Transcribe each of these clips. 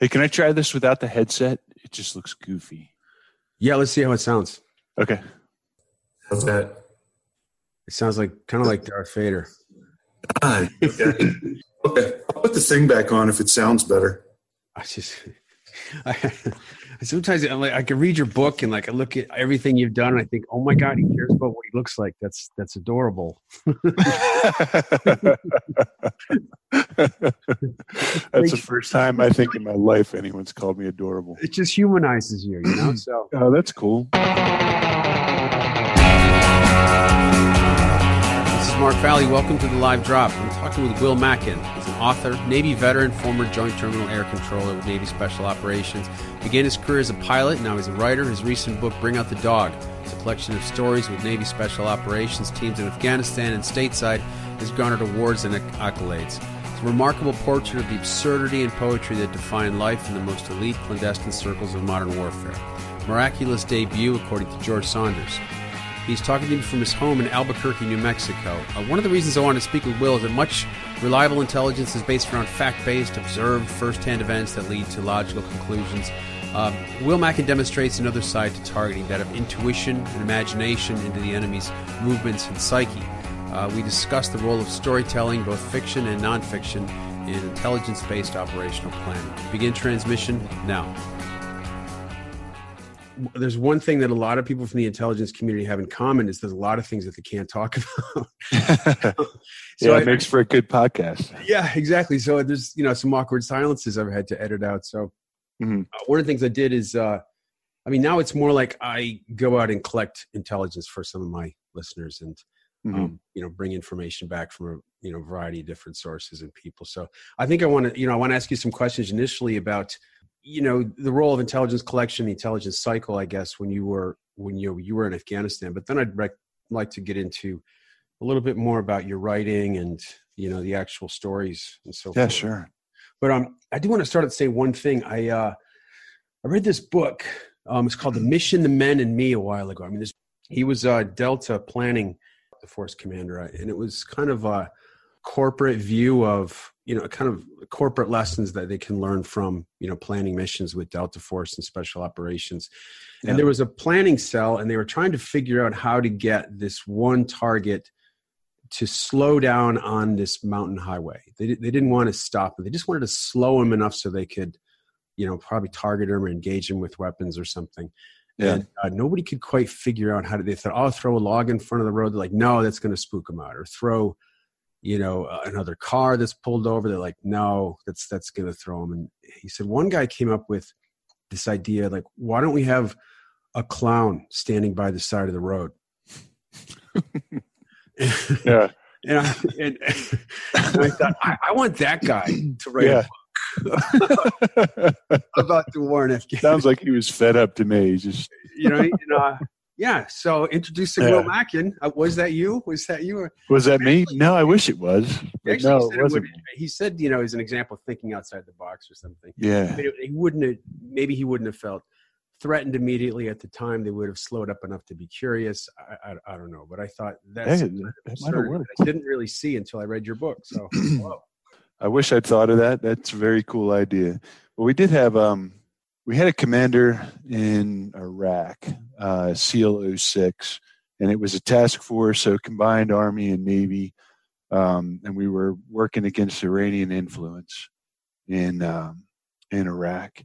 Hey, can I try this without the headset? It just looks goofy. Yeah, let's see how it sounds. Okay. How's that? It sounds like kind of like Darth Vader. Ah, okay. okay. I'll put the thing back on if it sounds better. I just, I, sometimes I'm like, I can read your book and like I look at everything you've done and I think, oh my god, he cares about what he looks like. That's that's adorable. That's the first time I think in my life anyone's called me adorable. It just humanizes you, you know. So Oh, that's cool. This is Mark Valley. Welcome to the live drop. I'm talking with Will Mackin. Author, Navy veteran, former Joint Terminal Air Controller with Navy Special Operations. Began his career as a pilot. Now he's a writer. His recent book, Bring Out the Dog, is a collection of stories with Navy Special Operations teams in Afghanistan and stateside. Has garnered awards and accolades. It's a remarkable portrait of the absurdity and poetry that define life in the most elite clandestine circles of modern warfare. Miraculous debut, according to George Saunders. He's talking to me from his home in Albuquerque, New Mexico. Uh, one of the reasons I want to speak with Will is that much reliable intelligence is based around fact based, observed, first hand events that lead to logical conclusions. Um, Will Mackin demonstrates another side to targeting, that of intuition and imagination into the enemy's movements and psyche. Uh, we discuss the role of storytelling, both fiction and nonfiction, in intelligence based operational planning. Begin transmission now there's one thing that a lot of people from the intelligence community have in common is there's a lot of things that they can't talk about. so yeah, it I, makes for a good podcast. Yeah, exactly. So there's you know some awkward silences I've had to edit out. So mm-hmm. uh, one of the things I did is, uh, I mean, now it's more like I go out and collect intelligence for some of my listeners and mm-hmm. um, you know bring information back from a you know variety of different sources and people. So I think I want to you know I want to ask you some questions initially about you know the role of intelligence collection the intelligence cycle i guess when you were when you you were in afghanistan. But then i'd rec- like to get into a little bit more about your writing and you know the actual stories and so yeah forth. sure. But um i do want to start to say one thing. I uh i read this book um it's called the mission the men and me a while ago. I mean this he was uh delta planning the force commander and it was kind of a corporate view of you know kind of corporate lessons that they can learn from you know planning missions with delta force and special operations. Yeah. and there was a planning cell and they were trying to figure out how to get this one target to slow down on this mountain highway. They, they didn't want to stop him they just wanted to slow him enough so they could you know probably target him or engage him with weapons or something. Yeah. and uh, nobody could quite figure out how to they thought oh throw a log in front of the road. They're like no that's going to spook him out or throw you know another car that's pulled over they're like no that's that's to throw him and he said one guy came up with this idea like why don't we have a clown standing by the side of the road yeah and I, and, and I thought I, I, want that guy to write yeah. a book about the war in Afghanistan. Sounds like he was fed up to me. just you know, you know, yeah. So introducing yeah. Will Mackin. Uh, was that you? Was that you? Was that me? No, I wish it was. Actually, no, he said, it wasn't. He said, you know, as an example of thinking outside the box or something. Yeah. he wouldn't have, maybe he wouldn't have felt threatened immediately at the time. They would have slowed up enough to be curious. I, I, I don't know. But I thought that's hey, that I didn't really see until I read your book. So, I wish I'd thought of that. That's a very cool idea. But we did have, um, we had a commander in Iraq, uh, SEAL 06, and it was a task force, so combined Army and Navy, um, and we were working against Iranian influence in um, in Iraq.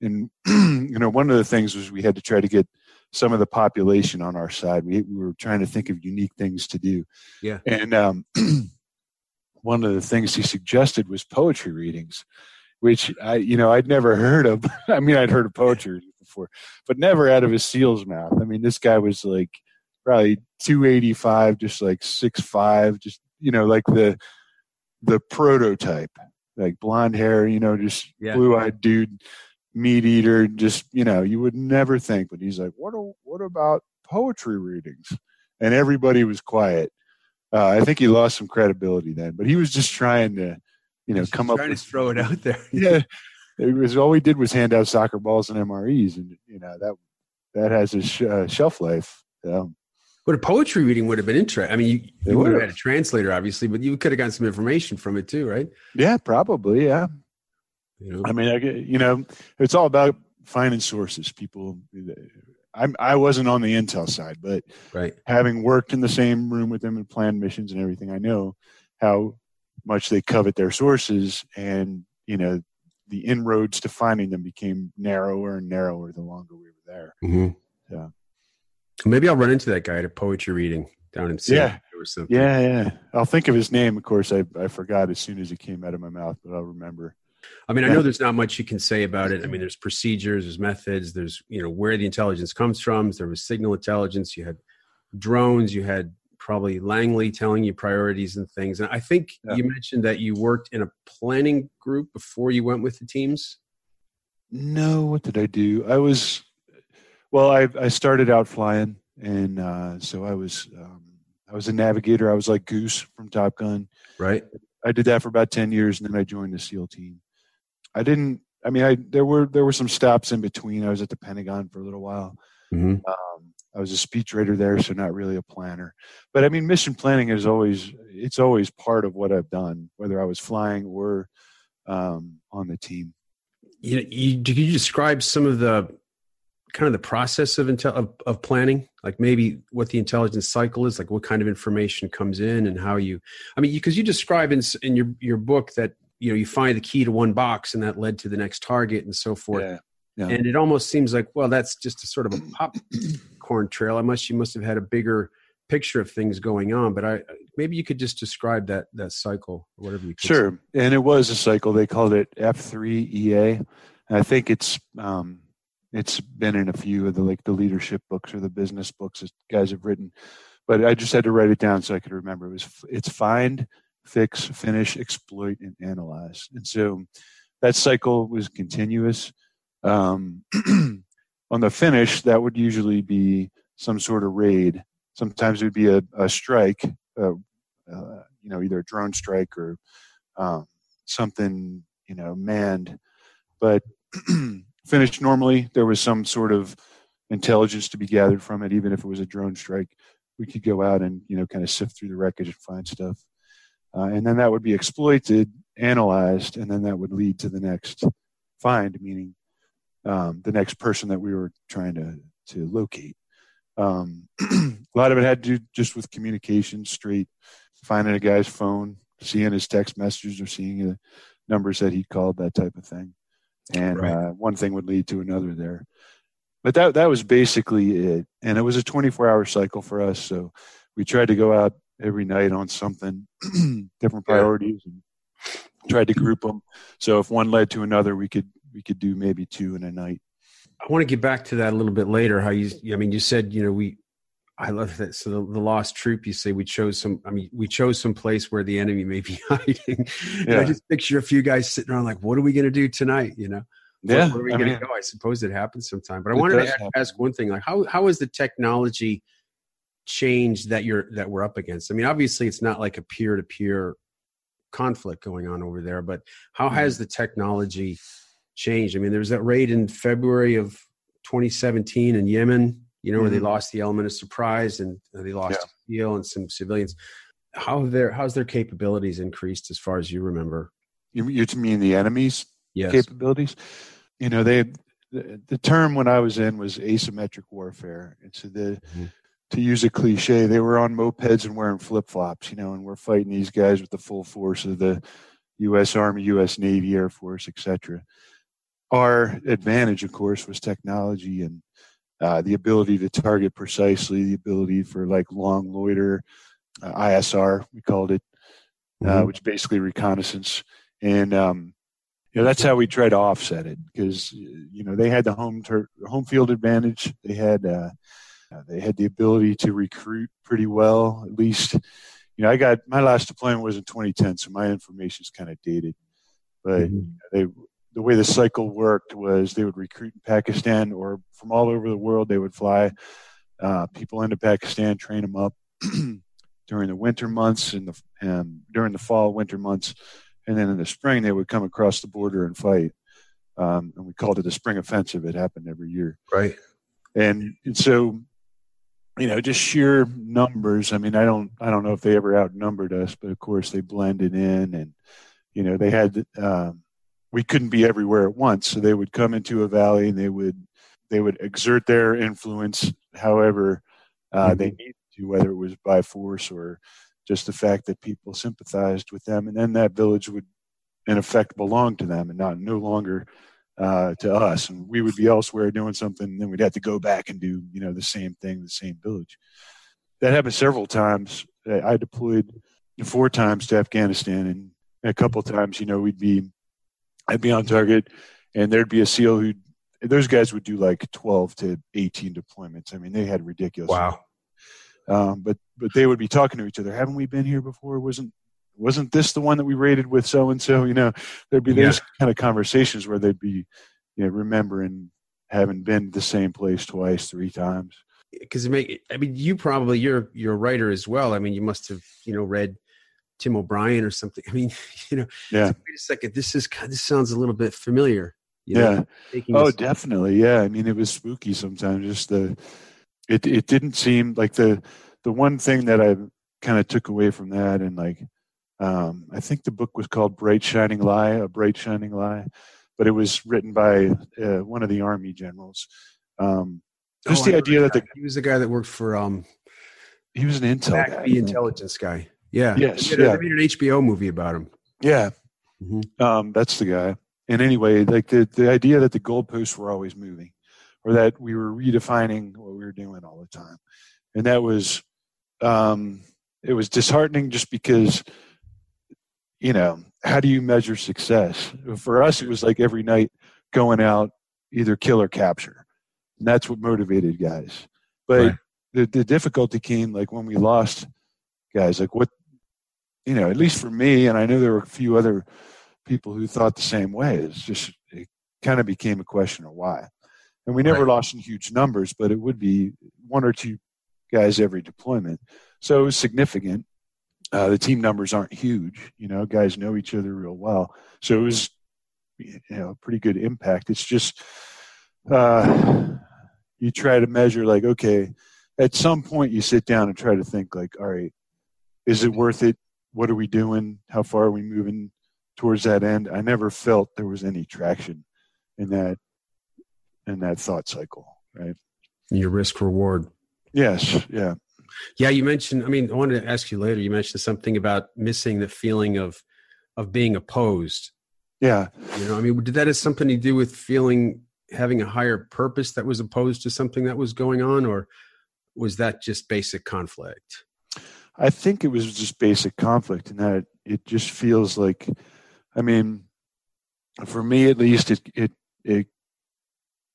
And you know, one of the things was we had to try to get some of the population on our side. We, we were trying to think of unique things to do. Yeah. And um, one of the things he suggested was poetry readings which I, you know, I'd never heard of. I mean, I'd heard of poetry before, but never out of a seal's mouth. I mean, this guy was like probably 285, just like six five, just you know, like the the prototype, like blonde hair, you know, just yeah. blue eyed dude, meat eater. Just you know, you would never think. But he's like, what? what about poetry readings? And everybody was quiet. Uh, I think he lost some credibility then, but he was just trying to you know, come up with, to throw it out there. yeah, it was all we did was hand out soccer balls and MREs, and you know that that has a sh- uh, shelf life. So. But a poetry reading would have been interesting. I mean, you, you would have had a translator, obviously, but you could have gotten some information from it too, right? Yeah, probably. Yeah. You know? I mean, I, you know, it's all about finding sources. People, I'm, I wasn't on the intel side, but right. having worked in the same room with them and planned missions and everything, I know how much they covet their sources, and you know, the inroads to finding them became narrower and narrower the longer we were there. Mm-hmm. Yeah. Maybe I'll run into that guy at a poetry reading down in Seattle Yeah. or something. Yeah, yeah. I'll think of his name. Of course, I I forgot as soon as it came out of my mouth, but I'll remember. I mean, I know there's not much you can say about it. I mean, there's procedures, there's methods, there's you know where the intelligence comes from. There was signal intelligence. You had drones. You had probably Langley telling you priorities and things. And I think Yeah. you mentioned that you worked in a planning group before you went with the teams. No, what did I do? I was, well, I I started out flying, and uh, so I was um, I was a navigator. I was like Goose from Top Gun. Right. I did that for about ten years, and then I joined the SEAL team. I didn't. I mean, I there were there were some stops in between. I was at the Pentagon for a little while. Mm-hmm. Um, I was a speechwriter there, so not really a planner. But I mean, mission planning is always it's always part of what I've done, whether I was flying or um, on the team. You, you, could you describe some of the kind of the process of, intel, of of planning, like maybe what the intelligence cycle is, like what kind of information comes in and how you. I mean, because you, describe in in your your book that you know you find the key to one box and that led to the next target and so forth. Yeah. Yeah. And it almost seems like well, that's just a sort of a popcorn trail. I must you must have had a bigger picture of things going on, but I maybe you could just describe that that cycle whatever you could say. Sure, and it was a cycle. They called it F three EA. I think it's um, it's been in a few of the like the leadership books or the business books that guys have written. But I just had to write it down so I could remember. It was it's find, fix, finish, exploit, and analyze. And so that cycle was continuous. Um, on the finish, that would usually be some sort of raid. Sometimes it would be a, a strike, uh, uh, you know, either a drone strike or um, something, you know, manned. But finished normally, there was some sort of intelligence to be gathered from it, even if it was a drone strike. We could go out and, you know, kind of sift through the wreckage and find stuff. Uh, and then that would be exploited, analyzed, and then that would lead to the next find, meaning um, the next person that we were trying to, to locate. Um, a lot of it had to do just with communication, straight finding a guy's phone, seeing his text messages, or seeing the numbers that he called, that type of thing. And Right. uh, one thing would lead to another there. But that that was basically it, and it was a 24 hour cycle for us. So we tried to go out every night on something, different priorities, and tried to group them. So if one led to another, we could we could do maybe two in a night. I want to get back to that a little bit later. How you, I mean, you said, you know, we, I love that. So the, the lost troop, you say we chose some, I mean, we chose some place where the enemy may be hiding. And I just picture a few guys sitting around like, what are we going to do tonight? You know, Yeah, where are we going mean, to go? I suppose it happens sometime, but I wanted to does a- happen. ask one thing, like how, how has the technology changed that you're, that we're up against? I mean, obviously it's not like a peer to peer conflict going on over there, but how hmm. has the technology changed? I mean, there was that raid in February of 2017 in Yemen, you know, where they Mhm. lost the element of surprise and they lost a heel and some civilians. How have their how's their capabilities increased as far as you remember? you, you mean the enemies Yes. capabilities? You know, they the, the term when I was in was asymmetric warfare. And so the Mhm. to use a cliche, they were on mopeds and wearing flip flops, you know, and we're fighting these guys with the full force of the US Army, US Navy, Air Force, etc. Our advantage, of course, was technology and uh, the ability to target precisely, the ability for like long loiter, uh, ISR, we called it, uh, Mhm. which basically reconnaissance. And um, you know that's how we try to offset it because you know they had the home ter- home field advantage. They had uh, uh, they had the ability to recruit pretty well. At least you know I got my last deployment was in 2010, so my information is kind of dated. But Mhm. they the way the cycle worked was they would recruit in Pakistan or from all over the world. They would fly uh, people into Pakistan, train them up during the winter months and the um, during the fall winter months, and then in the spring they would come across the border and fight. Um, and we called it a spring offensive. It happened every year, Right. and and so you know just sheer numbers. I mean, I don't I don't know if they ever outnumbered us, but of course they blended in, and you know they had um, we couldn't be everywhere at once. So they would come into a valley and they would they would exert their influence however uh, mm-hmm. they needed to, whether it was by force or just the fact that people sympathized with them, and then that village would, in effect, belong to them and not no longer uh, to us. And we would be elsewhere doing something, and then we'd have to go back and do you know the same thing, the same village. That happened several times. I deployed four times to Afghanistan, and a couple times, you know, we'd be, I'd be on target, and there'd be a SEAL who, those guys would do like 12 to 18 deployments. I mean, they had ridiculous. Wow. Um, but but they would be talking to each other. Haven't we been here before? Wasn't wasn't this the one that we raided with so and so? You know, there'd be yeah. those kind of conversations where they'd be, you know, remembering having been the same place twice, three times. Because it make, I mean, you probably you're you're a writer as well. I mean, you must have you know read Tim O'Brien or something. I mean, you know, yeah. Wait a second, this is this sounds a little bit familiar. yeah. oh, definitely. Yeah. I mean, it was spooky sometimes. Just the it it didn't seem like the the one thing that I kind of took away from that, and like um, I think the book was called "Bright Shining Lie," a bright shining lie, but it was written by uh, one of the army generals. Um, just oh, the idea that the, he was the guy that worked for um, he was an intel guy, the intelligence guy. Yeah. Yes. They made, yeah. they made an HBO movie about him. Yeah. Mm-hmm. Um, that's the guy. And anyway, like the the idea that the goalposts were always moving, or that we were redefining what we were doing all the time, and that was um, it was disheartening just because you know how do you measure success for us it was like every night going out either kill or capture and that's what motivated guys but right. the, the difficulty came like when we lost guys like what you know at least for me and i know there were a few other people who thought the same way it's just it kind of became a question of why and we never right. lost in huge numbers but it would be one or two guys every deployment. So it was significant. Uh, the team numbers aren't huge. You know, guys know each other real well. So it was, you know, pretty good impact. It's just uh, you try to measure like, okay, at some point you sit down and try to think like, all right, is it worth it? What are we doing? How far are we moving towards that end? I never felt there was any traction in that in that thought cycle, right? Your risk reward. Yes. Yeah. Yeah. You mentioned. I mean, I wanted to ask you later. You mentioned something about missing the feeling of of being opposed. Yeah. You know, I mean, did that have something to do with feeling having a higher purpose that was opposed to something that was going on, or was that just basic conflict? I think it was just basic conflict, and that it just feels like, I mean, for me at least, it it it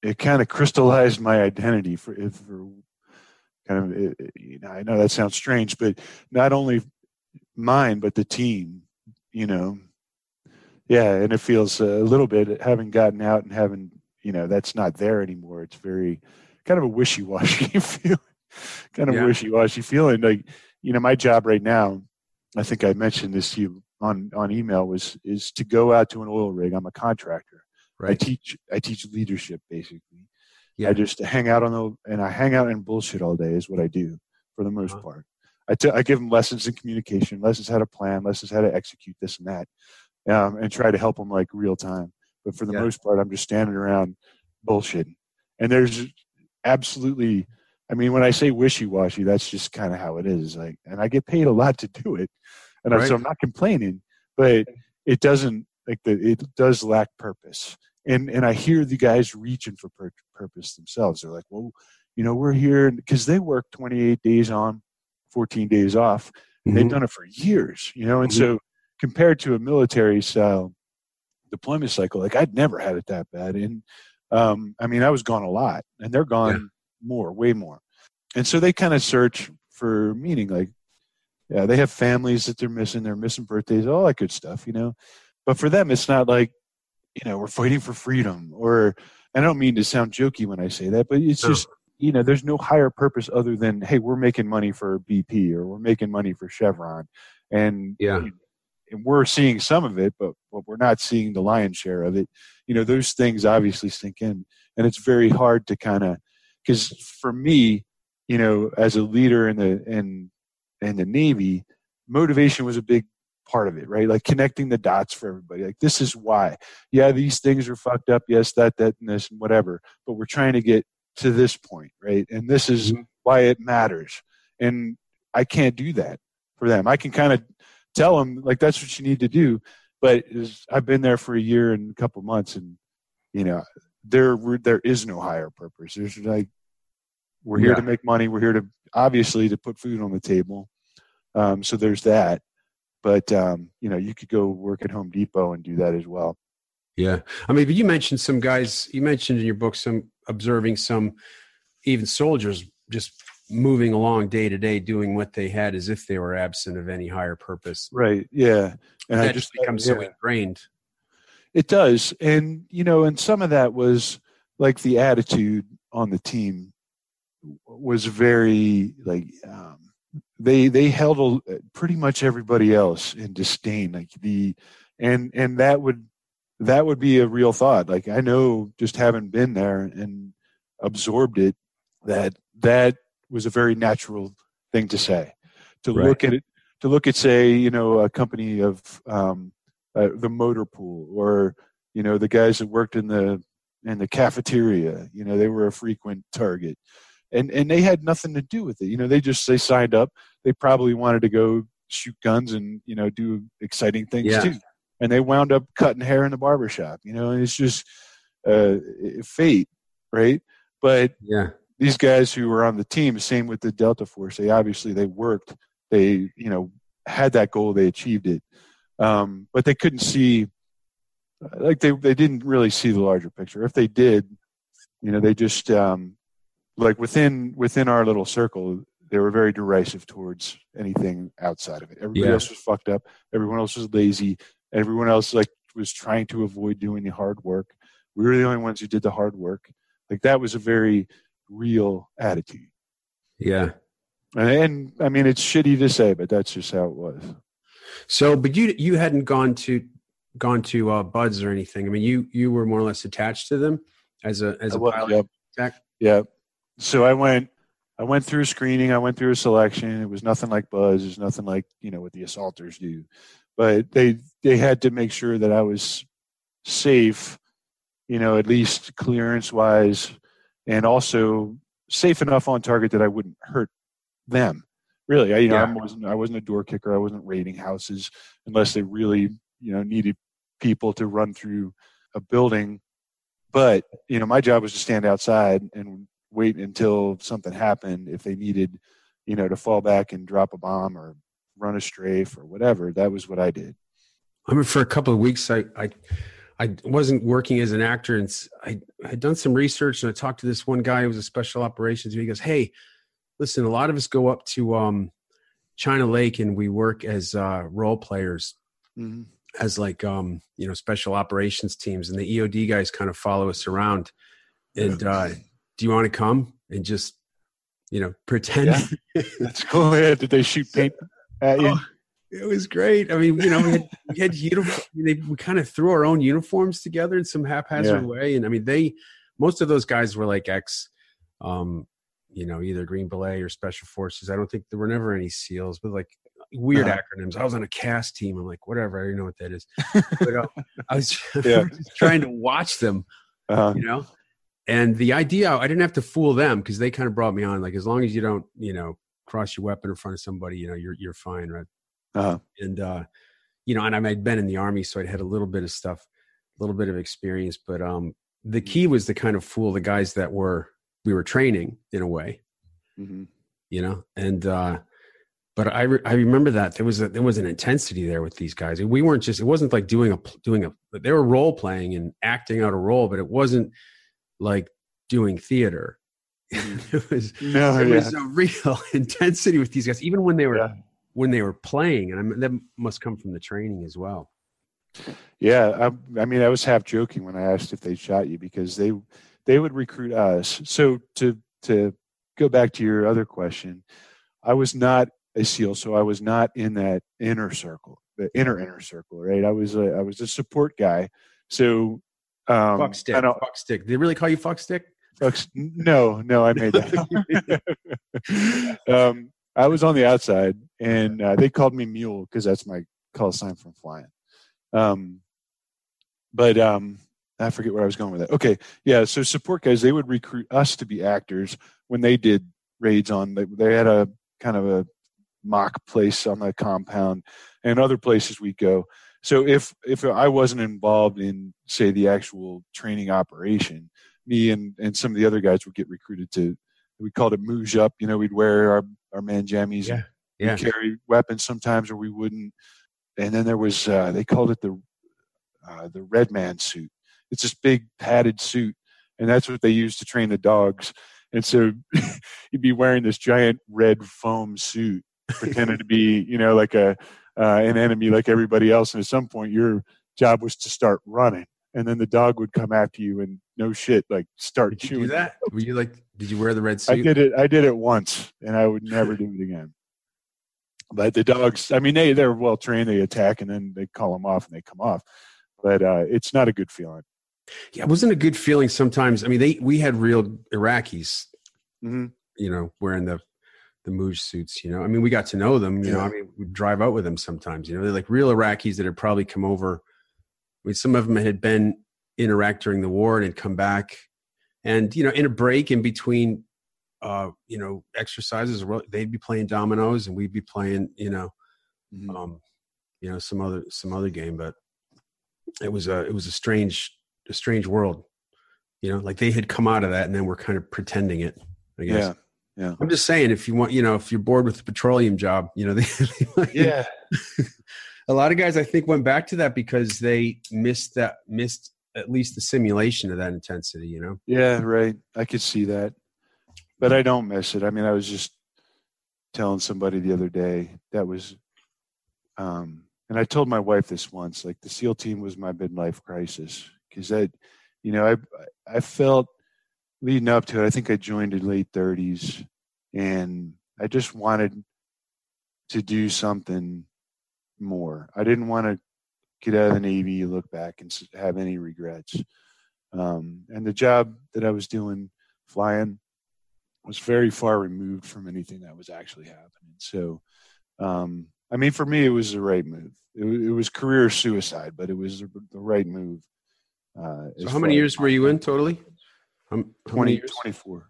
it kind of crystallized my identity for for kind of you know i know that sounds strange but not only mine but the team you know yeah and it feels a little bit having gotten out and having you know that's not there anymore it's very kind of a wishy-washy feeling kind of yeah. wishy-washy feeling like you know my job right now i think i mentioned this to you on on email was is to go out to an oil rig i'm a contractor right i teach i teach leadership basically yeah. I just hang out on the and I hang out and bullshit all day is what I do for the most uh-huh. part. I, t- I give them lessons in communication, lessons how to plan, lessons how to execute this and that, um, and try to help them like real time. But for the yeah. most part, I'm just standing around bullshitting. And there's absolutely, I mean, when I say wishy washy, that's just kind of how it is. Like, and I get paid a lot to do it, and right. so I'm not complaining, but it doesn't like the it does lack purpose and and I hear the guys reaching for pur- purpose themselves. They're like, well, you know, we're here because they work 28 days on, 14 days off. Mm-hmm. They've done it for years, you know, and mm-hmm. so compared to a military style deployment cycle, like I'd never had it that bad. And um, I mean, I was gone a lot, and they're gone yeah. More, way more. And so they kind of search for meaning, like, yeah, they have families that they're missing, they're missing birthdays, all that good stuff, you know. But for them, it's not like you know we're fighting for freedom or i don't mean to sound jokey when i say that but it's just you know there's no higher purpose other than hey we're making money for bp or we're making money for chevron and yeah and we're seeing some of it but, but we're not seeing the lion's share of it you know those things obviously sink in and it's very hard to kind of because for me you know as a leader in the in in the navy motivation was a big part of it, right? Like connecting the dots for everybody. Like this is why. Yeah, these things are fucked up. Yes, that, that, and this, and whatever. But we're trying to get to this point, right? And this is mm-hmm. why it matters. And I can't do that for them. I can kind of tell them like that's what you need to do. But I've been there for a year and a couple months, and you know there there is no higher purpose. There's like we're here yeah. to make money. We're here to obviously to put food on the table. Um, so there's that. But um, you know, you could go work at Home Depot and do that as well. Yeah, I mean, but you mentioned some guys. You mentioned in your book some observing some even soldiers just moving along day to day, doing what they had as if they were absent of any higher purpose. Right. Yeah. And that I just becomes yeah. so ingrained. It does, and you know, and some of that was like the attitude on the team was very like um, they they held a, pretty much everybody else in disdain like the and and that would that would be a real thought. Like i know just having been there and absorbed it that that was a very natural thing to say. To right. look at it to look at say you know a company of um, uh, the motor pool or you know the guys that worked in the in the cafeteria you know they were a frequent target and and they had nothing to do with it. You know, they just they signed up. They probably wanted to go shoot guns and you know do exciting things yeah. too. And they wound up cutting hair in the barbershop. You know, and it's just uh, fate, right? But yeah, these guys who were on the team, same with the Delta Force. They obviously they worked. They you know had that goal. They achieved it, um, but they couldn't see. Like they they didn't really see the larger picture. If they did, you know, they just um, like within within our little circle, they were very derisive towards anything outside of it. Everybody yeah. else was fucked up. Everyone else was lazy. Everyone else like was trying to avoid doing the hard work. We were the only ones who did the hard work. Like that was a very real attitude. Yeah. And, and I mean, it's shitty to say, but that's just how it was. So, but you you hadn't gone to gone to uh, BUD/S or anything. I mean, you you were more or less attached to them as a as a was, pilot. Yep. Yep so I went I went through screening, I went through a selection. It was nothing like BUD/S, it was nothing like, you know, what the assaulters do. But they they had to make sure that I was safe, you know, at least clearance wise, and also safe enough on target that I wouldn't hurt them. Really, I you know yeah. I wasn't I wasn't a door kicker. I wasn't raiding houses unless they really you know needed people to run through a building. But you know my job was to stand outside and wait until something happened if they needed, you know, to fall back and drop a bomb or run a strafe or whatever. That was what I did. I mean, for a couple of weeks, I, I, I wasn't working as an actor, and I had done some research, and I talked to this one guy who was a special operations. And he goes, "Hey, listen, a lot of us go up to um, China Lake, and we work as uh, role players." Mm-hmm. As like um, you know, special operations teams, and the EOD guys kind of follow us around, and uh, do you want to come and just you know pretend yeah. that's cool yeah. did they shoot paint at you oh, it was great i mean you know we had, we had uniform, they, we kind of threw our own uniforms together in some haphazard yeah. way and i mean they most of those guys were like ex um you know either green beret or special forces i don't think there were never any seals but like weird uh-huh. acronyms i was on a cast team i'm like whatever i don't know what that is but uh, i was yeah. trying to watch them uh-huh. you know and the idea i didn't have to fool them because they kind of brought me on like as long as you don't you know cross your weapon in front of somebody you know you're you're fine right uh-huh. and uh you know and i had been in the army so I'd had a little bit of stuff a little bit of experience but um the mm-hmm. key was to kind of fool the guys that were we were training in a way mm-hmm. you know and uh but I, re- I remember that there was a, there was an intensity there with these guys. We weren't just it wasn't like doing a doing a they were role playing and acting out a role, but it wasn't like doing theater. Mm-hmm. it was no, it yeah. was a real intensity with these guys, even when they were yeah. when they were playing, and I mean, that must come from the training as well. Yeah, I, I mean, I was half joking when I asked if they shot you because they they would recruit us. So to to go back to your other question, I was not a SEAL, so I was not in that inner circle, the inner inner circle, right? I was a, I was a support guy. So um, fuck stick. Fuck stick. Did they really call you fuck stick? Fuck, no, no, I made that. um, I was on the outside, and uh, they called me Mule because that's my call sign from flying. Um, but um, I forget where I was going with that. Okay, yeah. So support guys, they would recruit us to be actors when they did raids on. They, they had a kind of a mock place on the compound, and other places we go. So if if I wasn't involved in say the actual training operation, me and and some of the other guys would get recruited to. We called it mooge up. You know, we'd wear our our man jammies. Yeah. Yeah. carry weapons sometimes, or we wouldn't. And then there was uh, they called it the uh, the red man suit. It's this big padded suit, and that's what they use to train the dogs. And so you'd be wearing this giant red foam suit, pretending to be, you know, like a uh, an enemy like everybody else. And at some point, your job was to start running, and then the dog would come after you and no shit, like start Did you chewing. do that? Were you like? Did you wear the red suit? I did it. I did it once, and I would never do it again. But the dogs, I mean, they they're well trained. They attack, and then they call them off, and they come off. But uh, it's not a good feeling. Yeah, it wasn't a good feeling sometimes. I mean, they we had real Iraqis, Mm-hmm. you know, wearing the the Mooj suits. You know, I mean, we got to know them. You know, I mean, we'd drive out with them sometimes. You know, they're like real Iraqis that had probably come over. I mean, some of them had been in Iraq during the war and had come back, and you know, in a break in between, uh, you know, exercises, they'd be playing dominoes and we'd be playing, you know, Mm-hmm. um, you know, some other some other game. But it was a it was a strange a strange world. You know, like they had come out of that and then we're kind of pretending it. I guess. Yeah, yeah, I'm just saying, if you want, you know, if you're bored with the petroleum job, you know, they, yeah. a lot of guys I think went back to that because they missed that, missed at least the simulation of that intensity. You know, Yeah, right. I could see that. But I don't miss it. I mean, I was just telling somebody the other day that was um and I told my wife this once, like the SEAL team was my midlife crisis because I you know, I I felt leading up to it, I think I joined in late 30s and I just wanted to do something more. I didn't want to get out of the Navy, look back and have any regrets. Um, and the job that I was doing flying was very far removed from anything that was actually happening. So, um, I mean, for me, it was the right move. It, it was career suicide, but it was the right move. Uh, so how many years were you in totally? How 20, 24.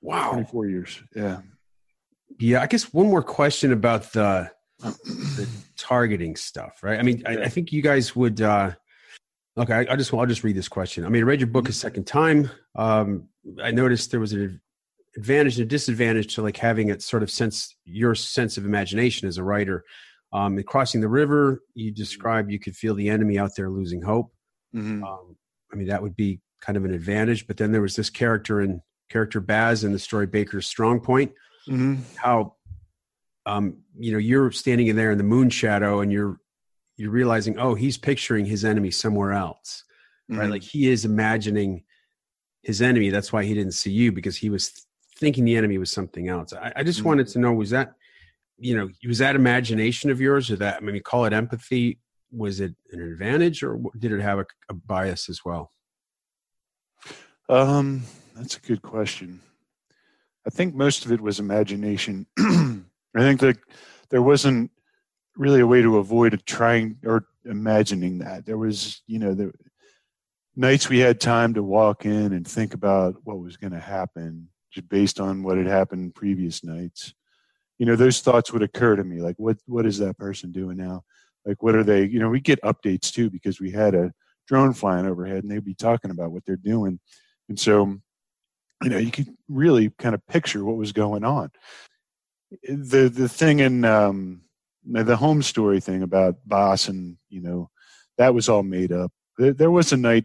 Wow. 24 years. Yeah. Yeah, I guess one more question about the the targeting stuff, right? I mean, I, I think you guys would. uh Okay, I, I just I'll just read this question. I mean, I read your book a second time. Um, I noticed there was an advantage and a disadvantage to like having it sort of sense your sense of imagination as a writer. Um, in crossing the river, you describe you could feel the enemy out there losing hope. Mhm. Um, I mean, that would be kind of an advantage. But then there was this character in character Baz in the story Baker's Strong Point Mhm. how um you know you're standing in there in the moon shadow and you're you're realizing oh he's picturing his enemy somewhere else right Mhm. like he is imagining his enemy that's why he didn't see you because he was thinking the enemy was something else i, I just Mhm. wanted to know was that you know was that imagination of yours or that i mean call it empathy was it an advantage or did it have a, a bias as well Um, that's a good question. I think most of it was imagination. I think that there wasn't really a way to avoid trying or imagining that. There was, you know, the nights we had time to walk in and think about what was going to happen just based on what had happened previous nights. You know, those thoughts would occur to me like, what what is that person doing now? Like, what are they? You know, we get updates too because we had a drone flying overhead and they'd be talking about what they're doing. And so, you know, you could really kind of picture what was going on. The the thing in um, the home story thing about Boss and you know that was all made up. There, there was a night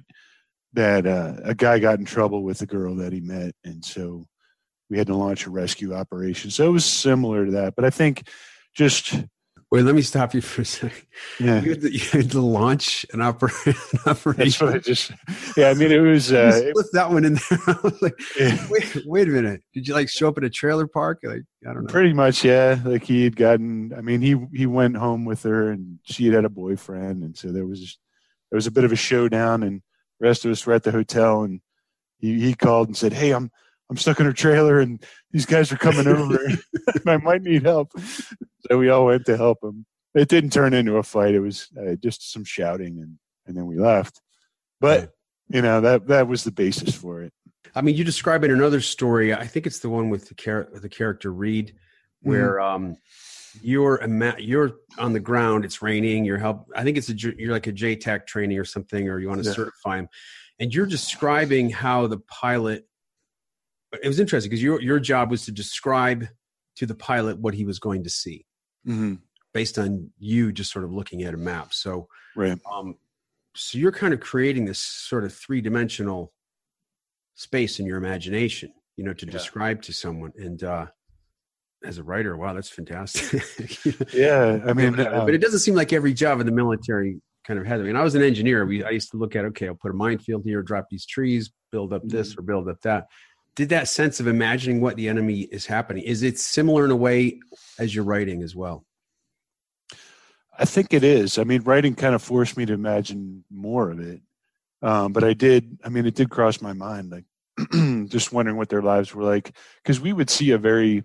that uh, a guy got in trouble with a girl that he met, and so we had to launch a rescue operation. So it was similar to that, but I think just wait let me stop you for a second yeah. you had to, you had to launch an, opera, an operation That's what I just. Yeah, I mean, it was. You Uh, split that one in there. I was like, it- wait, wait a minute. Did you like show up at a trailer park? Like, I don't know. Pretty much, yeah. Like he had gotten. I mean, he he went home with her, and she had had a boyfriend, and so there was there was a bit of a showdown, and the rest of us were at the hotel, and he he called and said, "Hey, I'm I'm stuck in her trailer, and these guys are coming over. And I might need help." So we all went to help him. it didn't turn into a fight. It was uh, just some shouting, and and then we left. But you know that that was the basis for it. I mean, you describe in another story. I think it's the one with the char- the character Reed, Mm-hmm. where um, you're ima- you're on the ground. It's raining. You're help. I think it's a you're like a JTAC training or something, or you want to Yeah. certify him, and you're describing how the pilot. It was interesting because your your job was to describe to the pilot what he was going to see Mm-hmm. based on you just sort of looking at a map. So Right. um, so you're kind of creating this sort of three dimensional space in your imagination, you know, to Yeah. describe to someone. And uh, as a writer, wow, that's fantastic. Yeah. I mean, but, uh, but it doesn't seem like every job in the military kind of has. I mean, I was an engineer. We I used to look at okay, I'll put a minefield here, drop these trees, build up this or build up that. Did that sense of imagining what the enemy is happening is it similar in a way as you're writing as well? I think it is. I mean, writing kind of forced me to imagine more of it. Um, but I did. I mean, it did cross my mind, like just wondering what their lives were like, because we would see a very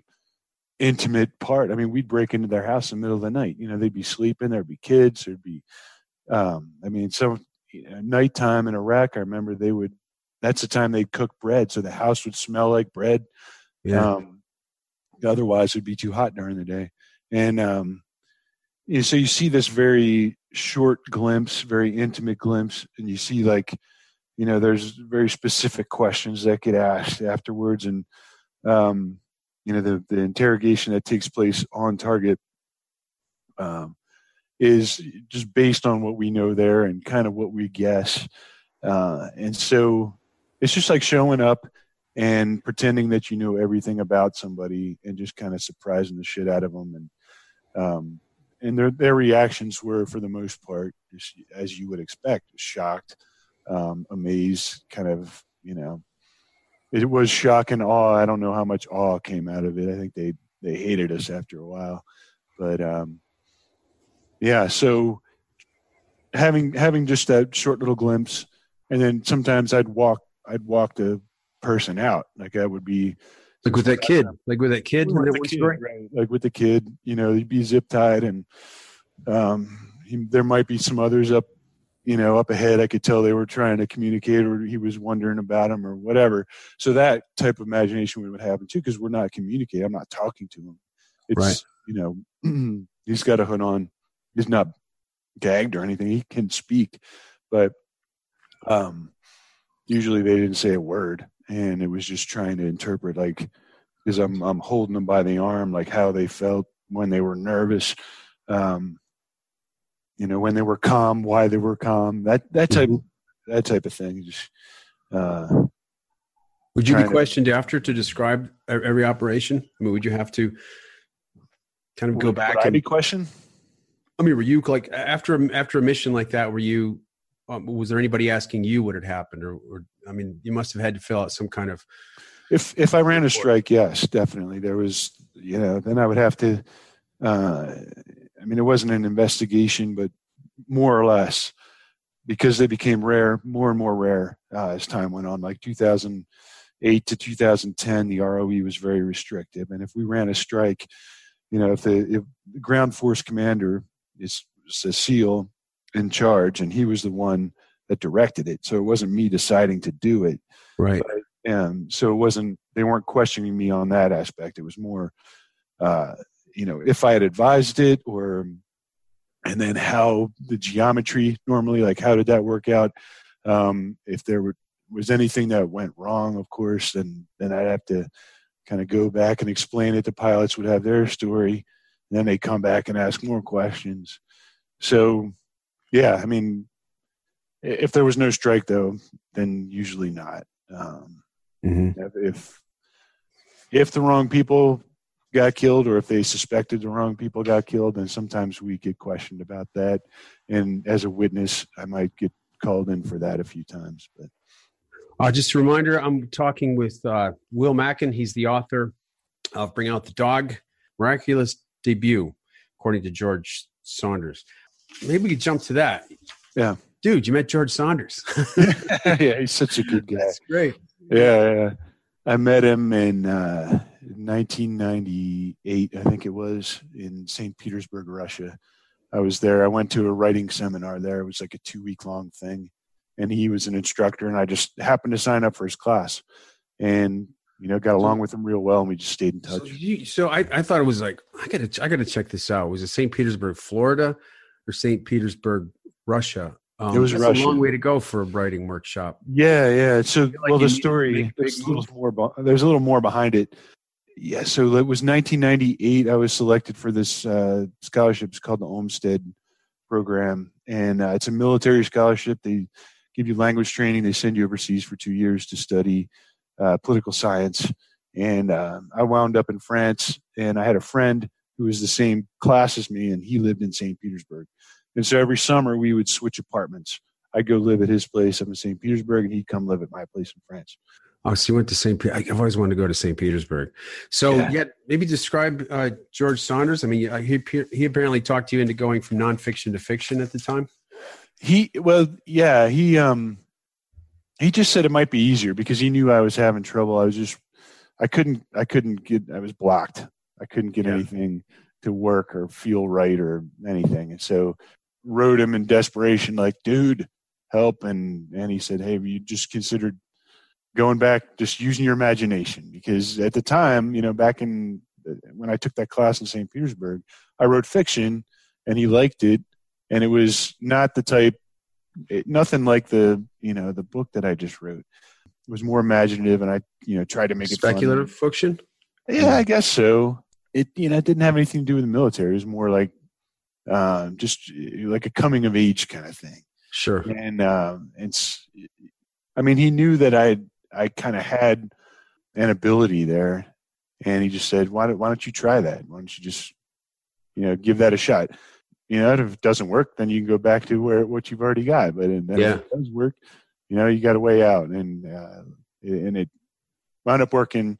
intimate part. I mean, we'd break into their house in the middle of the night. You know, they'd be sleeping. There'd be kids. There'd be. Um, I mean, some you know, nighttime in Iraq. I remember they would. That's the time they'd cook bread, so the house would smell like bread. Um, otherwise, it'd be too hot during the day. And um, you know, so you see this very short glimpse, very intimate glimpse, and you see like, you know, there's very specific questions that get asked afterwards, and um, you know, the the interrogation that takes place on target um, is just based on what we know there and kind of what we guess, uh, and so it's just like showing up and pretending that you know everything about somebody and just kind of surprising the shit out of them and um, and their their reactions were for the most part as you would expect shocked um, amazed kind of you know. It was shock and awe. I don't know how much awe came out of it. I think they they hated us after a while. But um yeah so having having just that short little glimpse and then sometimes i'd walk i'd walk the person out like that would be Like with that kid, like with that kid. with the kid, right, like with the kid, you know, he'd be zip tied, and um, he, there might be some others up, you know, up ahead. I could tell they were trying to communicate, or he was wondering about him, or whatever. So that type of imagination would happen too, because we're not communicating. I'm not talking to him. It's Right. you know, he's got a hood on. He's not gagged or anything. He can speak, but um, usually they didn't say a word, and it was just trying to interpret like because I'm I'm holding them by the arm, like how they felt when they were nervous, um, you know, when they were calm, why they were calm, that that type that type of thing. Just uh, Would you be trying to- questioned after to describe every operation? I mean, would you have to kind of go would- back would and? be question. I mean, were you like after a- after a mission like that? Were you? Um, was there anybody asking you what had happened, or, or I mean, you must have had to fill out some kind of. If if I ran a strike, yes, definitely. There was, you know, then I would have to. Uh, I mean, it wasn't an investigation, but more or less, because they became rare, more and more rare uh, as time went on. Like 2008 to 2010, the ROE was very restrictive, and if we ran a strike, you know, if the if the ground force commander is, is a SEAL in charge, and he was the one that directed it, so it wasn't me deciding to do it. Right. and so it wasn't they weren't questioning me on that aspect. It was more uh you know if i had advised it or and then how the geometry normally like how did that work out? Um if there were, was anything that went wrong of course then then i'd have to kind of go back and explain it. The pilots would have their story. And then they come back and ask more questions. So yeah i mean if there was no strike though then usually not um Mm-hmm. if if, the wrong people got killed or if they suspected the wrong people got killed then sometimes we get questioned about that and as a witness i might get called in for that a few times but Uh, just a reminder, I'm talking with uh, Will Mackin. He's the author of Bring Out the Dog, Miraculous Debut, according to George Saunders. Maybe we could jump to that. Yeah. Dude, you met George Saunders. yeah he's such a good guy That's great. yeah, yeah. i met him in uh 1998 i think it was in st petersburg russia I was there. I went to a writing seminar there. It was like a two week long thing, and he was an instructor, and I just happened to sign up for his class, and you know got along with him real well, and we just stayed in touch. So, you, so I, I thought it was like I gotta I gotta check this out. Was it St. Petersburg, Florida, or St. Petersburg, Russia? Um, It was a long way to go for a writing workshop. Yeah, yeah. So, like well, the story there's a little more. There's a little more behind it. Yeah. So it was 1998. I was selected for this uh, scholarship. It's called the Olmsted program, and uh, it's a military scholarship. They give you language training. They send you overseas for two years to study uh, political science. And um I wound up in France, and I had a friend who was the same class as me, and he lived in St. Petersburg. And so every summer we would switch apartments. I'd go live at his place up in St. Petersburg, and he'd come live at my place in France. Oh, so you went to St. Pe- I've always wanted to go to St. Petersburg. So, Yeah. yeah, maybe describe uh, George Saunders. I mean, uh, he he apparently talked you into going from nonfiction to fiction at the time. He well, yeah, he um he just said it might be easier because he knew I was having trouble. I was just I couldn't I couldn't get I was blocked. I couldn't get Yeah. anything to work or feel right or anything. And so wrote him in desperation like, dude, help and and he said, "Hey, have you just considered going back just using your imagination because at the time, you know, back in uh, when I took that class in St. Petersburg, I wrote fiction and he liked it and it was not the type it, nothing like the you know the book that i just wrote it was more imaginative and i you know tried to make it fun. Speculative fiction. yeah i guess so it you know it didn't have anything to do with the military. It was more like um just like a coming of age kind of thing. Sure. and um it's i mean he knew that i i kind of had an ability there. And he just said why don't, why don't you try that? Why don't you just you know give that a shot? You know if it doesn't work then you can go back to where what you've already got. But then Yeah. if it does work you know you got a way out. And uh and it wound up working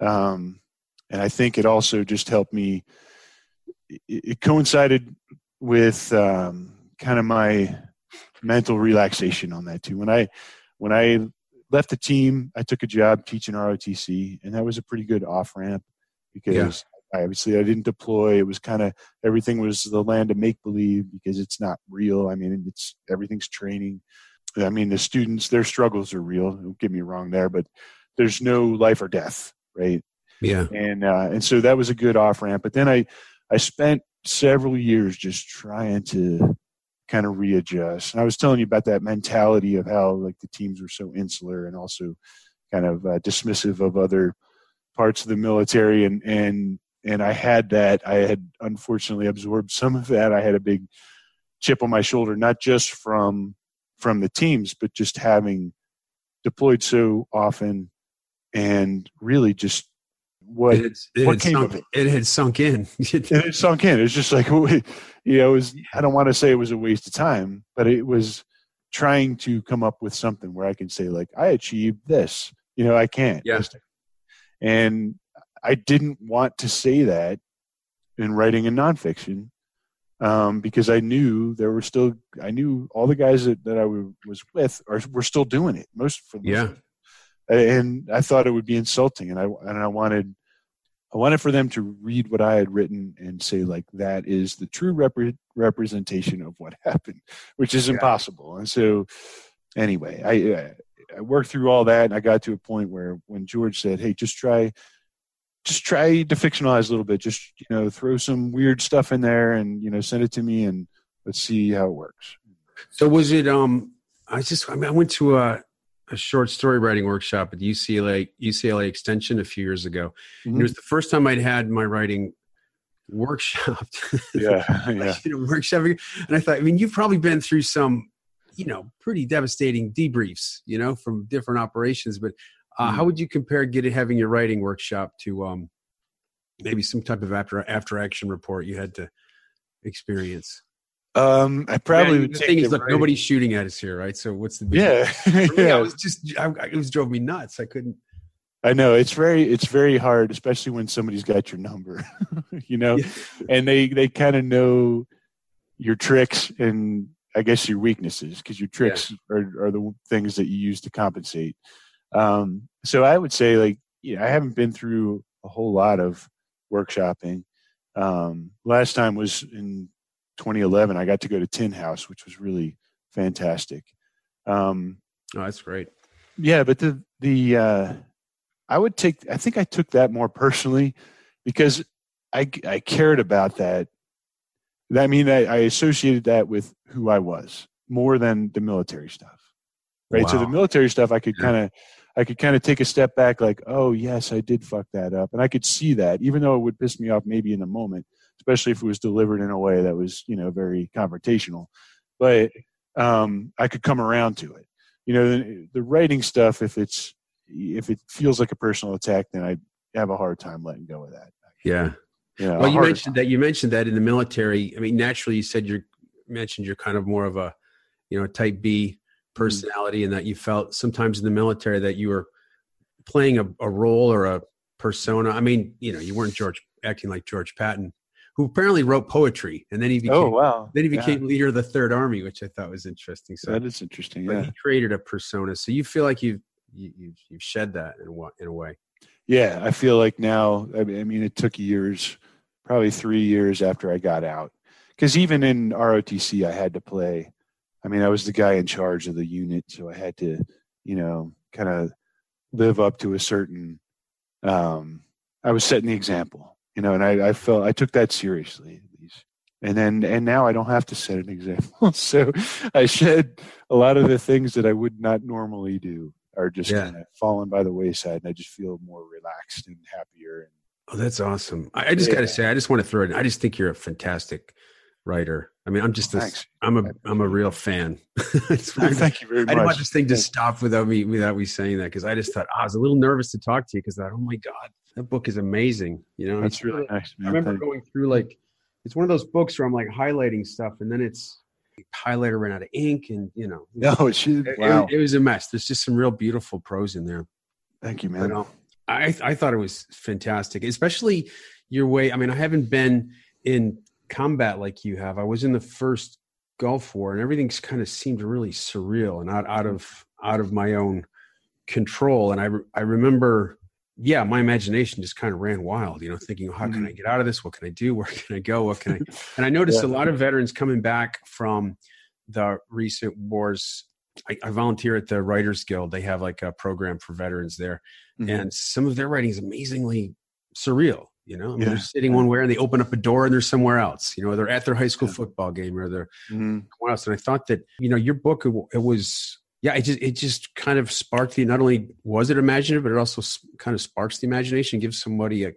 um and i think it also just helped me it, it coincided with um kind of my mental relaxation on that too. When I when I left the team, I took a job teaching ROTC, and that was a pretty good off ramp because I, obviously I didn't deploy. It was kind of everything was the land of make believe because it's not real. I mean, it's everything's training. I mean, the students their struggles are real. Don't get me wrong there, but there's no life or death, right? Yeah. and uh, and so that was a good off ramp. But then I I spent several years just trying to kind of readjust. And I was telling you about that mentality of how like the teams were so insular and also kind of uh, dismissive of other parts of the military and and and I had that. I had unfortunately absorbed some of that. I had a big chip on my shoulder, not just from from the teams, but just having deployed so often and really just what It, it what came sunk, of it? it had sunk in. it sunk in. It's just like, you know, it was, I don't want to say it was a waste of time, but it was trying to come up with something where I can say, like, I achieved this. You know, I can't. Yeah. And I didn't want to say that in writing in nonfiction um, because I knew there were still, I knew all the guys that, that I w- was with are, were still doing it. Most for the most Yeah. of. And I thought it would be insulting, and I and I wanted I wanted for them to read what I had written and say like that is the true repre- representation of what happened, which is Yeah. impossible. And so, anyway, I I worked through all that, and I got to a point where when George said, "Hey, just try, just try to fictionalize a little bit, just you know, throw some weird stuff in there, and you know, send it to me, and let's see how it works." So was it? Um, I just I mean I went to a a short story writing workshop at UCLA UCLA Extension a few years ago. And it was the first time I'd had my writing workshop. Yeah, yeah. you know, workshop. And I thought, I mean, you've probably been through some, you know, pretty devastating debriefs, you know, from different operations. But uh, Mhm. how would you compare getting having your writing workshop to um, maybe some type of after after action report you had to experience? Um, I probably Yeah, would the take thing is, the look, writing- nobody's shooting at us here, right? So what's the big Yeah, me, I was just, I, it was drove me nuts. I couldn't. I know it's very it's very hard, especially when somebody's got your number, you know, Yeah. and they they kind of know your tricks and I guess your weaknesses because your tricks are are the things that you use to compensate. Um, so I would say like yeah, I haven't been through a whole lot of workshopping. Um, last time was in 2011, I got to go to Tin House, which was really fantastic. Um, oh, that's great. Yeah, but the the uh, I would take. I think I took that more personally because I I cared about that. I mean, I, I associated that with who I was more than the military stuff. Right. Wow. So the military stuff, I could kind of I could kind of take a step back, like, oh yes, I did fuck that up, and I could see that, even though it would piss me off maybe in the moment, especially if it was delivered in a way that was, you know, very confrontational. But um, I could come around to it. You know, the, the writing stuff, if it's if it feels like a personal attack, then I have a hard time letting go of that. Yeah. You know, well, you mentioned time. that you mentioned that in the military. I mean, naturally, you said you mentioned you're kind of more of a, you know, type B Mm-hmm. personality and that you felt sometimes in the military that you were playing a, a role or a persona. I mean, you know, you weren't George acting like George Patton, who apparently wrote poetry, and then he became, oh wow, then he became yeah. leader of the Third Army, which I thought was interesting. So that is interesting. But yeah. he created a persona. So you feel like you've you, you've, you've shed that in a, in a way. Yeah, I feel like now. I mean, it took years, probably three years after I got out, because even in ROTC, I had to play I mean, I was the guy in charge of the unit, so I had to, you know, kind of live up to a certain. Um, I was setting the example, you know, and I, I felt I took that seriously. And then, and now I don't have to set an example. so I shed a lot of the things that I would not normally do are just yeah. kind of fallen by the wayside, and I just feel more relaxed and happier. Oh, that's awesome! I, I just yeah. got to say, I just want to throw it. In. I just think you're a fantastic writer. I mean, I'm just a, I'm a I'm a real fan. Thank you very much. I didn't want this thing to stop without me without me saying that because I just thought ah, oh, I was a little nervous to talk to you because that oh my god that book is amazing. You know, that's really nice. Man. I remember Thank going through like it's one of those books where I'm like highlighting stuff and then it's highlighter ran out of ink and you know no it, wow. it, it, was a mess. There's just some real beautiful prose in there. Thank you, man. Um, but, I I thought it was fantastic, especially your way. I mean, I haven't been in combat like you have. I was in the first Gulf War, and everything's kind of seemed really surreal and out out of out of my own control. And I I remember, yeah, my imagination just kind of ran wild. You know, thinking, how can I mm-hmm. get out of this? What can I do? Where can I go? What can I? And I noticed yeah. a lot of veterans coming back from the recent wars. I, I, volunteer at the Writers Guild. They have like a program for veterans there, mm-hmm. and some of their writing is amazingly surreal you know, I mean, yeah. they're sitting one way and they open up a door and they're somewhere else. You know, they're at their high school yeah. football game or they're mm-hmm. somewhere else. And I thought that you know your book it, it, was yeah it just it just kind of sparked the not only was it imaginative but it also kind of sparks the imagination gives somebody a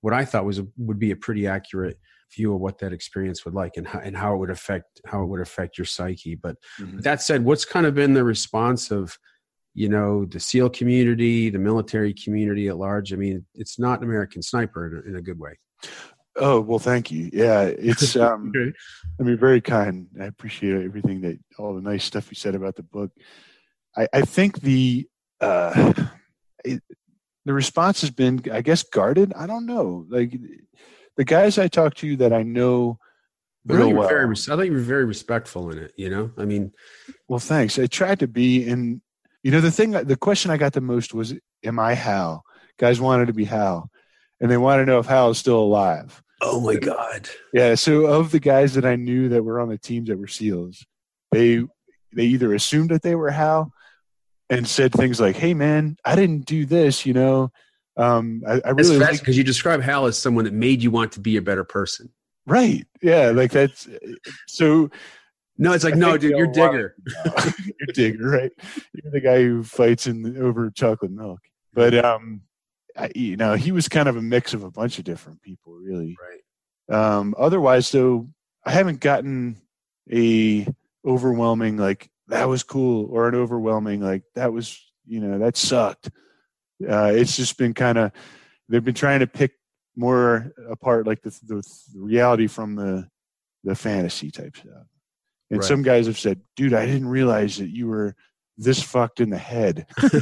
what I thought was a, would be a pretty accurate view of what that experience would like and how, and how it would affect how it would affect your psyche. But mm-hmm. that said, what's kind of been the response of you know the SEAL community, the military community at large. I mean, it's not an American Sniper in a, in a good way. Oh well, thank you. Yeah, it's. Um, I mean, very kind. I appreciate everything that all the nice stuff you said about the book. I, I think the uh, it, the response has been, I guess, guarded. I don't know. Like the guys I talk to that I know real well. Very, I thought you were very respectful in it. You know, I mean, well, thanks. I tried to be, and you know, the thing, the question I got the most was, "Am I Hal?" Guys wanted to be Hal, and they want to know if Hal is still alive. Oh my god! Yeah. So of the guys that I knew that were on the teams that were SEALs, they they either assumed that they were Hal and said things like, "Hey, man, I didn't do this," you know. Um, I, I really because like, you describe Hal as someone that made you want to be a better person. Right. Yeah. Like that's so no, it's like, I no, dude, you're Digger. you're Digger, right? You're the guy who fights in over chocolate milk. But um, I, you know, he was kind of a mix of a bunch of different people, really. Right. Um, otherwise, though, I haven't gotten a overwhelming like that was cool or an overwhelming like that was you know that sucked. Uh, it's just been kind of they've been trying to pick more apart like the, the, the reality from the the fantasy type stuff. And right. some guys have said, dude, I didn't realize that you were this fucked in the head. Dude,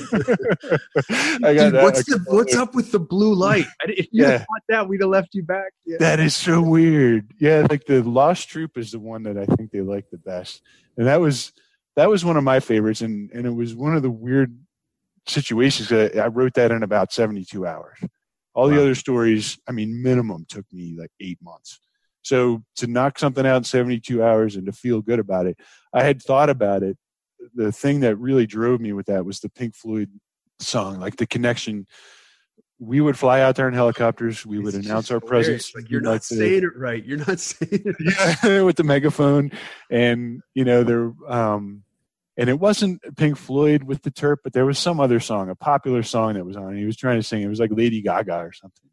what's the what's up with the blue light? If you yeah. thought that, we'd have left you back. Yeah. That is so weird. Yeah, like the Lost Troop is the one that I think they like the best, and that was that was one of my favorites, and and it was one of the weird situations. That I wrote that in about seventy two hours. All the wow. other stories, I mean, minimum took me like eight months. So to knock something out in 72 hours and to feel good about it, I had thought about it. The thing that really drove me with that was the Pink Floyd song, like the connection. We would fly out there in helicopters. We would It's announce our presence. Like, you're not saying it right. You're not saying it. yeah, with the megaphone, and you know there, um, and it wasn't Pink Floyd with the Terp, but there was some other song, a popular song that was on. And he was trying to sing. It was like Lady Gaga or something.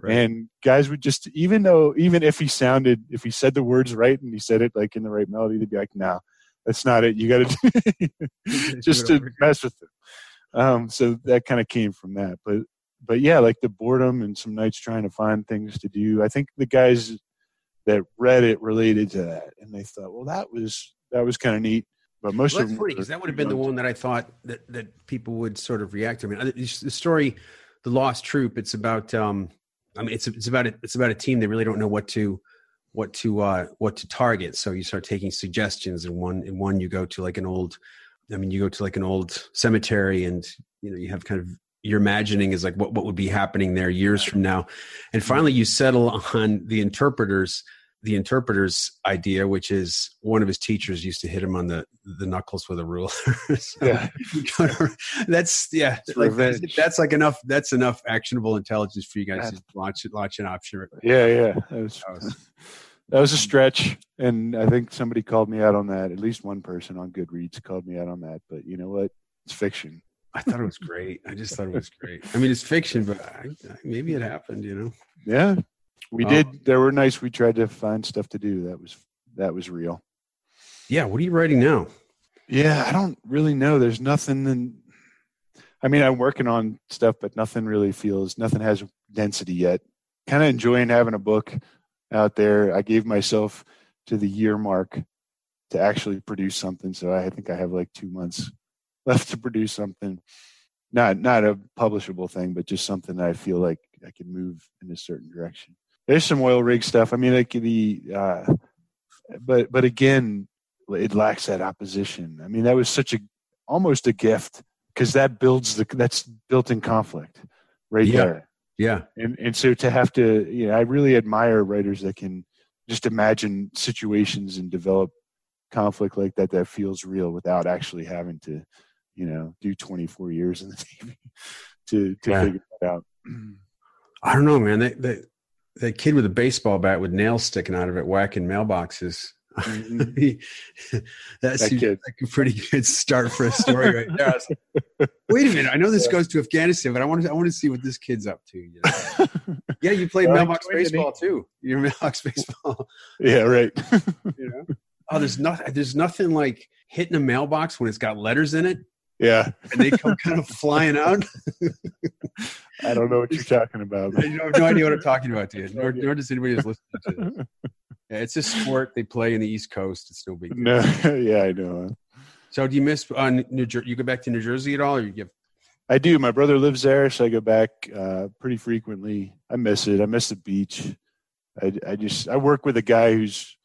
Right. And guys would just, even though, even if he sounded, if he said the words right and he said it like in the right melody, they'd be like, "No, that's not it. You got to just to mess with them." Um, so that kind of came from that, but but yeah, like the boredom and some nights trying to find things to do. I think the guys that read it related to that, and they thought, well, that was that was kind of neat. But most Well, of that's them funny because that would have been the one that I thought that, that people would sort of react to. I mean, the story, "The Lost Troop," it's about. Um, I mean, it's it's about a, it's about a team they really don't know what to what to uh, what to target. So you start taking suggestions, and one and one you go to like an old. I mean, you go to like an old cemetery, and you know you have kind of your imagining is like what what would be happening there years from now, and finally you settle on the interpreters the interpreter's idea, which is one of his teachers used to hit him on the the knuckles with a ruler. So, Yeah. that's yeah, like, that's like enough. That's enough actionable intelligence for you guys to launch launch an option. Yeah, yeah. That was, That was- that was a stretch, and I think somebody called me out on that. At least one person on Goodreads called me out on that. But you know what? It's fiction. I thought it was great. I just thought it was great. I mean, it's fiction, but I- maybe it happened. You know. Yeah, we Oh. did. There were nice. we tried to find stuff to do. That was that was real. Yeah. What are you writing now? Yeah, I don't really know. There's nothing. In, I mean, I'm working on stuff, but nothing really feels. Nothing has density yet. Kind of enjoying having a book out there. I gave myself to the year mark to actually produce something. So I think I have like two months left to produce something. Not not a publishable thing, but just something that I feel like I can move in a certain direction. There's some oil rig stuff. I mean, like the, uh, but but again, it lacks that opposition. I mean, that was such a almost a gift because that builds the that's built in conflict right Yeah. there. Yeah. And and so to have to, you know, I really admire writers that can just imagine situations and develop conflict like that that feels real without actually having to, you know, do 24 years in the Navy to to Yeah. figure that out. I don't know, man. They, that that kid with a baseball bat with nails sticking out of it, whacking mailboxes. Mhm. that That seems like a pretty good start for a story right there. Like, Wait a minute, I know this goes to Afghanistan, but I want to I want to see what this kid's up to. You know? Yeah, you played Well, mailbox baseball too. You're mailbox baseball. yeah, right. You know? Oh, there's nothing. There's nothing like hitting a mailbox when it's got letters in it yeah, and they come kind of flying out. I don't know what you're talking about. but- You have no idea what I'm talking about, dude. Nor, nor does anybody who's listening to this. Yeah, it's a sport they play in the East Coast. It's no big deal. No, yeah, I know. So, do you miss uh, New Jersey? You go back to New Jersey at all, or you get? I do. My brother lives there, so I go back uh, pretty frequently. I miss it. I miss the beach. I, I just I work with a guy who's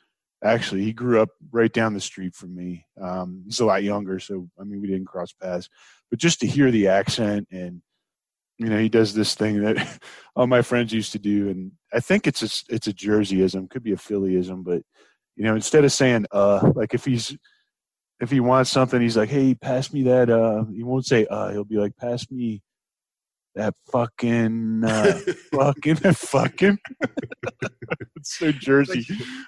actually he grew up right down the street from me. Um, he's a lot younger, so I mean we didn't cross paths, but just to hear the accent and you know he does this thing that all my friends used to do, and I think it's a, it's a Jerseyism, could be a Phillyism, but you know instead of saying uh like if he's if he wants something, he's like, "Hey, pass me that." Uh, he won't say "uh." He'll be like, "Pass me that fucking, uh, fucking, fucking." it's so Jersey.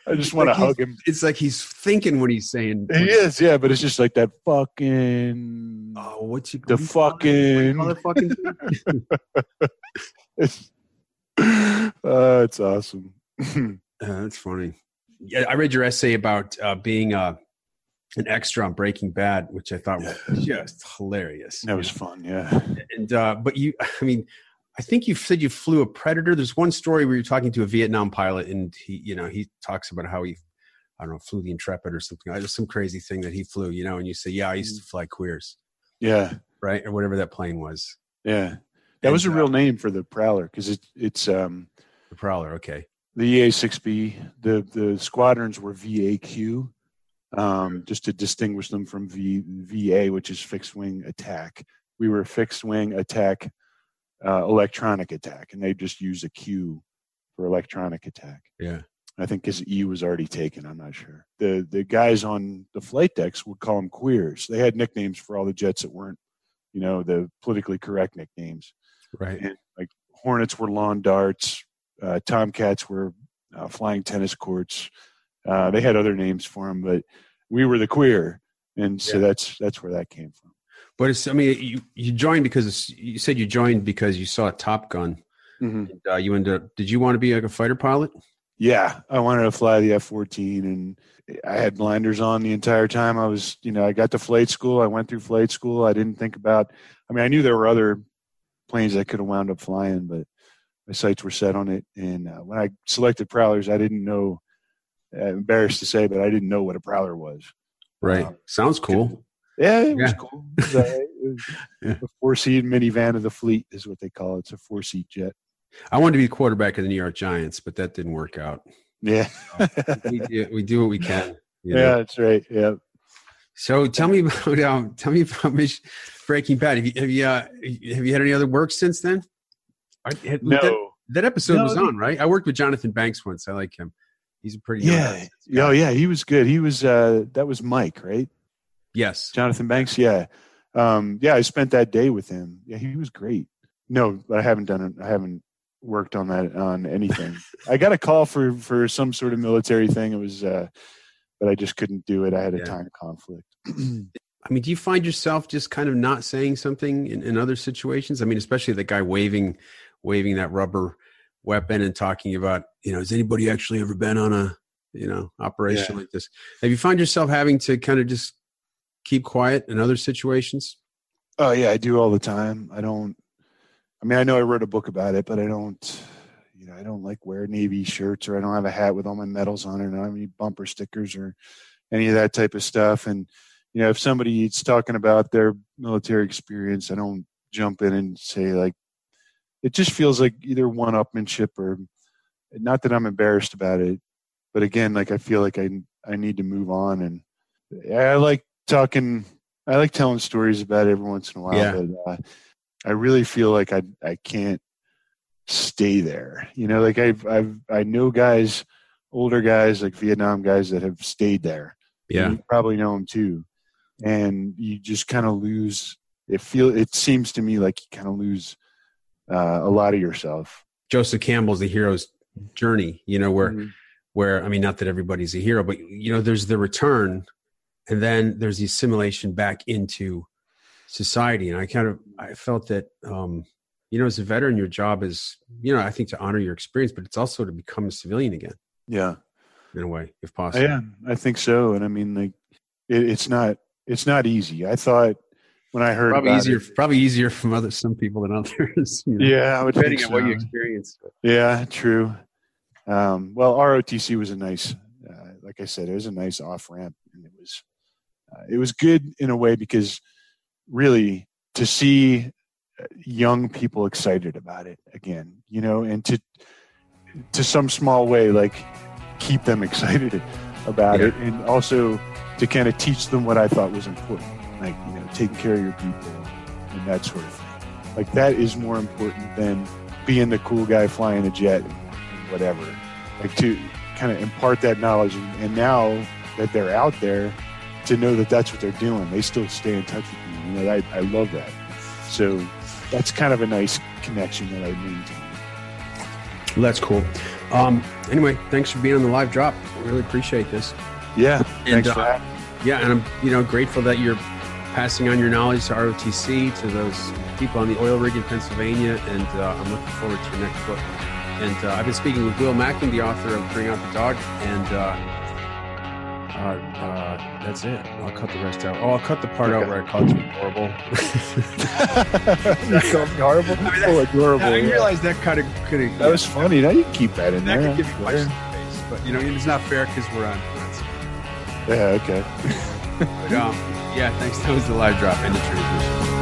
I just want to like hug him. It's like he's thinking what he's saying. He is, yeah, but it's just like that fucking. Oh, you? The what you call it? What do you fucking- call it fucking. It's, uh, it's awesome. Uh, that's funny. Yeah, I read your essay about uh, being uh, an extra on Breaking Bad, which I thought was just hilarious. that was fun. Yeah. and uh, but you, I mean, I think you said you flew a Predator. There's one story where you're talking to a Vietnam pilot, and he, you know, he talks about how he, I don't know, flew the Intrepid or something. There's some crazy thing that he flew, you know, and you say, yeah, I used to fly queers, Yeah. right, or whatever that plane was, Yeah. That was a And, uh, real name for the Prowler because it, it's um, the Prowler. Okay, the EA6B. The the squadrons were VAQ, um, just to distinguish them from v, VA, which is fixed wing attack. We were fixed wing attack, uh, electronic attack, and they just use a Q for electronic attack. yeah, I think his E was already taken. I'm not sure. The the guys on the flight decks would call them queers. They had nicknames for all the jets that weren't, you know, the politically correct nicknames. Right. And like Hornets were lawn darts, uh, Tomcats were uh, flying tennis courts. Uh, they had other names for them, but we were the queer, and so Yeah. that's that's where that came from. But it's, I mean, you, you joined because it's, you said you joined because you saw Top Gun. And, uh, you ended up, did you want to be like a fighter pilot? Yeah, I wanted to fly the F 14 and I had blinders on the entire time. I was, you know, I got to flight school. I went through flight school. I didn't think about, I mean, I knew there were other planes I could have wound up flying, but my sights were set on it. And uh, when I selected Prowlers, I didn't know, uh, embarrassed to say, but I didn't know what a Prowler was. Right. Wow. Sounds cool. Yeah, it was Yeah. cool. It was, uh, it was Yeah. a four seat minivan of the fleet, is what they call it. It's a four seat jet. I wanted to be quarterback of the New York Giants, but that didn't work out. Yeah. We do, we do what we can. you know? yeah, that's right. Yeah. So tell me about um, tell me about Breaking Bad. Have you have you, uh, have you had any other work since then? Had- No. that, that episode No, was on, right? I worked with Jonathan Banks once. I like him. He's a pretty Yeah. Oh, yeah. He was good. He was, uh, that was Mike, right? Yes. Jonathan Banks. Yeah. Um, yeah. I spent that day with him. Yeah. He was great. No, I haven't done it. I haven't worked on that on anything. I got a call for, for some sort of military thing. It was, uh, but I just couldn't do it. I had a Yeah. time conflict. I mean, do you find yourself just kind of not saying something in, in other situations? I mean, especially the guy waving waving that rubber weapon and talking about, you know, has anybody actually ever been on a, you know, operation Yeah. like this? Have you find yourself having to kind of just keep quiet in other situations? Oh yeah, I do all the time. I don't. I mean, I know I wrote a book about it, but I don't. You know, I don't like wear navy shirts, or I don't have a hat with all my medals on it. I don't have any bumper stickers or any of that type of stuff. And you know, if somebody's talking about their military experience, I don't jump in and say like. It just feels like either one-upmanship or, not that I'm embarrassed about it, but again, like I feel like I I need to move on, and I like talking I like telling stories about it every once in a while, Yeah. but uh, I really feel like I I can't stay there. You know, like I've I've I know guys, older guys like Vietnam guys that have stayed there. Yeah. you probably know them too, and you just kind of lose. It feel it seems to me like you kind of lose uh, a lot of yourself. Joseph Campbell's the hero's journey, you know, where Mhm. where I mean, not that everybody's a hero, but you know, there's the return, and then there's the assimilation back into society. And I kind of I felt that, um, you know, as a veteran, your job is, you know, I think to honor your experience, but it's also to become a civilian again Yeah. in a way, if possible. Yeah, I think so. And I mean, like, it, it's not it's not easy. I thought when I heard Probably about easier, it- probably easier from other some people than others. you know, yeah, I would depending on what you experience. Yeah, true. Um, well, ROTC was a nice, uh, like I said, it was a nice off ramp, and it was it was good in a way because really to see uh, young people excited about it again, you know, and to to some small way like keep them excited about Yeah. it, and also to kind of teach them what I thought was important, like you know, taking care of your people and that sort of thing. Like that is more important than being the cool guy flying a jet and, and whatever. Like to kind of impart that knowledge, and, and now that they're out there, to know that that's what they're doing, they still stay in touch with me. You know, I, I love that. So that's kind of a nice connection that I maintain. Well, that's cool. Um, anyway, thanks for being on the live drop. Really appreciate this. Yeah, And, thanks for uh. Yeah, and I'm you know grateful that you're passing on your knowledge to ROTC to those people on the oil rig in Pennsylvania, and uh, I'm looking forward to your next book. And uh, I've been speaking with Will Mackin, the author of Bring Out the Dog, and uh, uh, that's it. I'll cut the rest out. Oh, I'll cut the part out where I called you horrible. you called me horrible. I mean, that- oh, adorable. I yeah. realized that kind of could have That was funny. Now you can keep that in that there. could give you I'm punch in sure. the face, but you know it's not fair because we're on. we're on Yeah, okay. But, um, yeah, thanks. That was the live drop and the transition.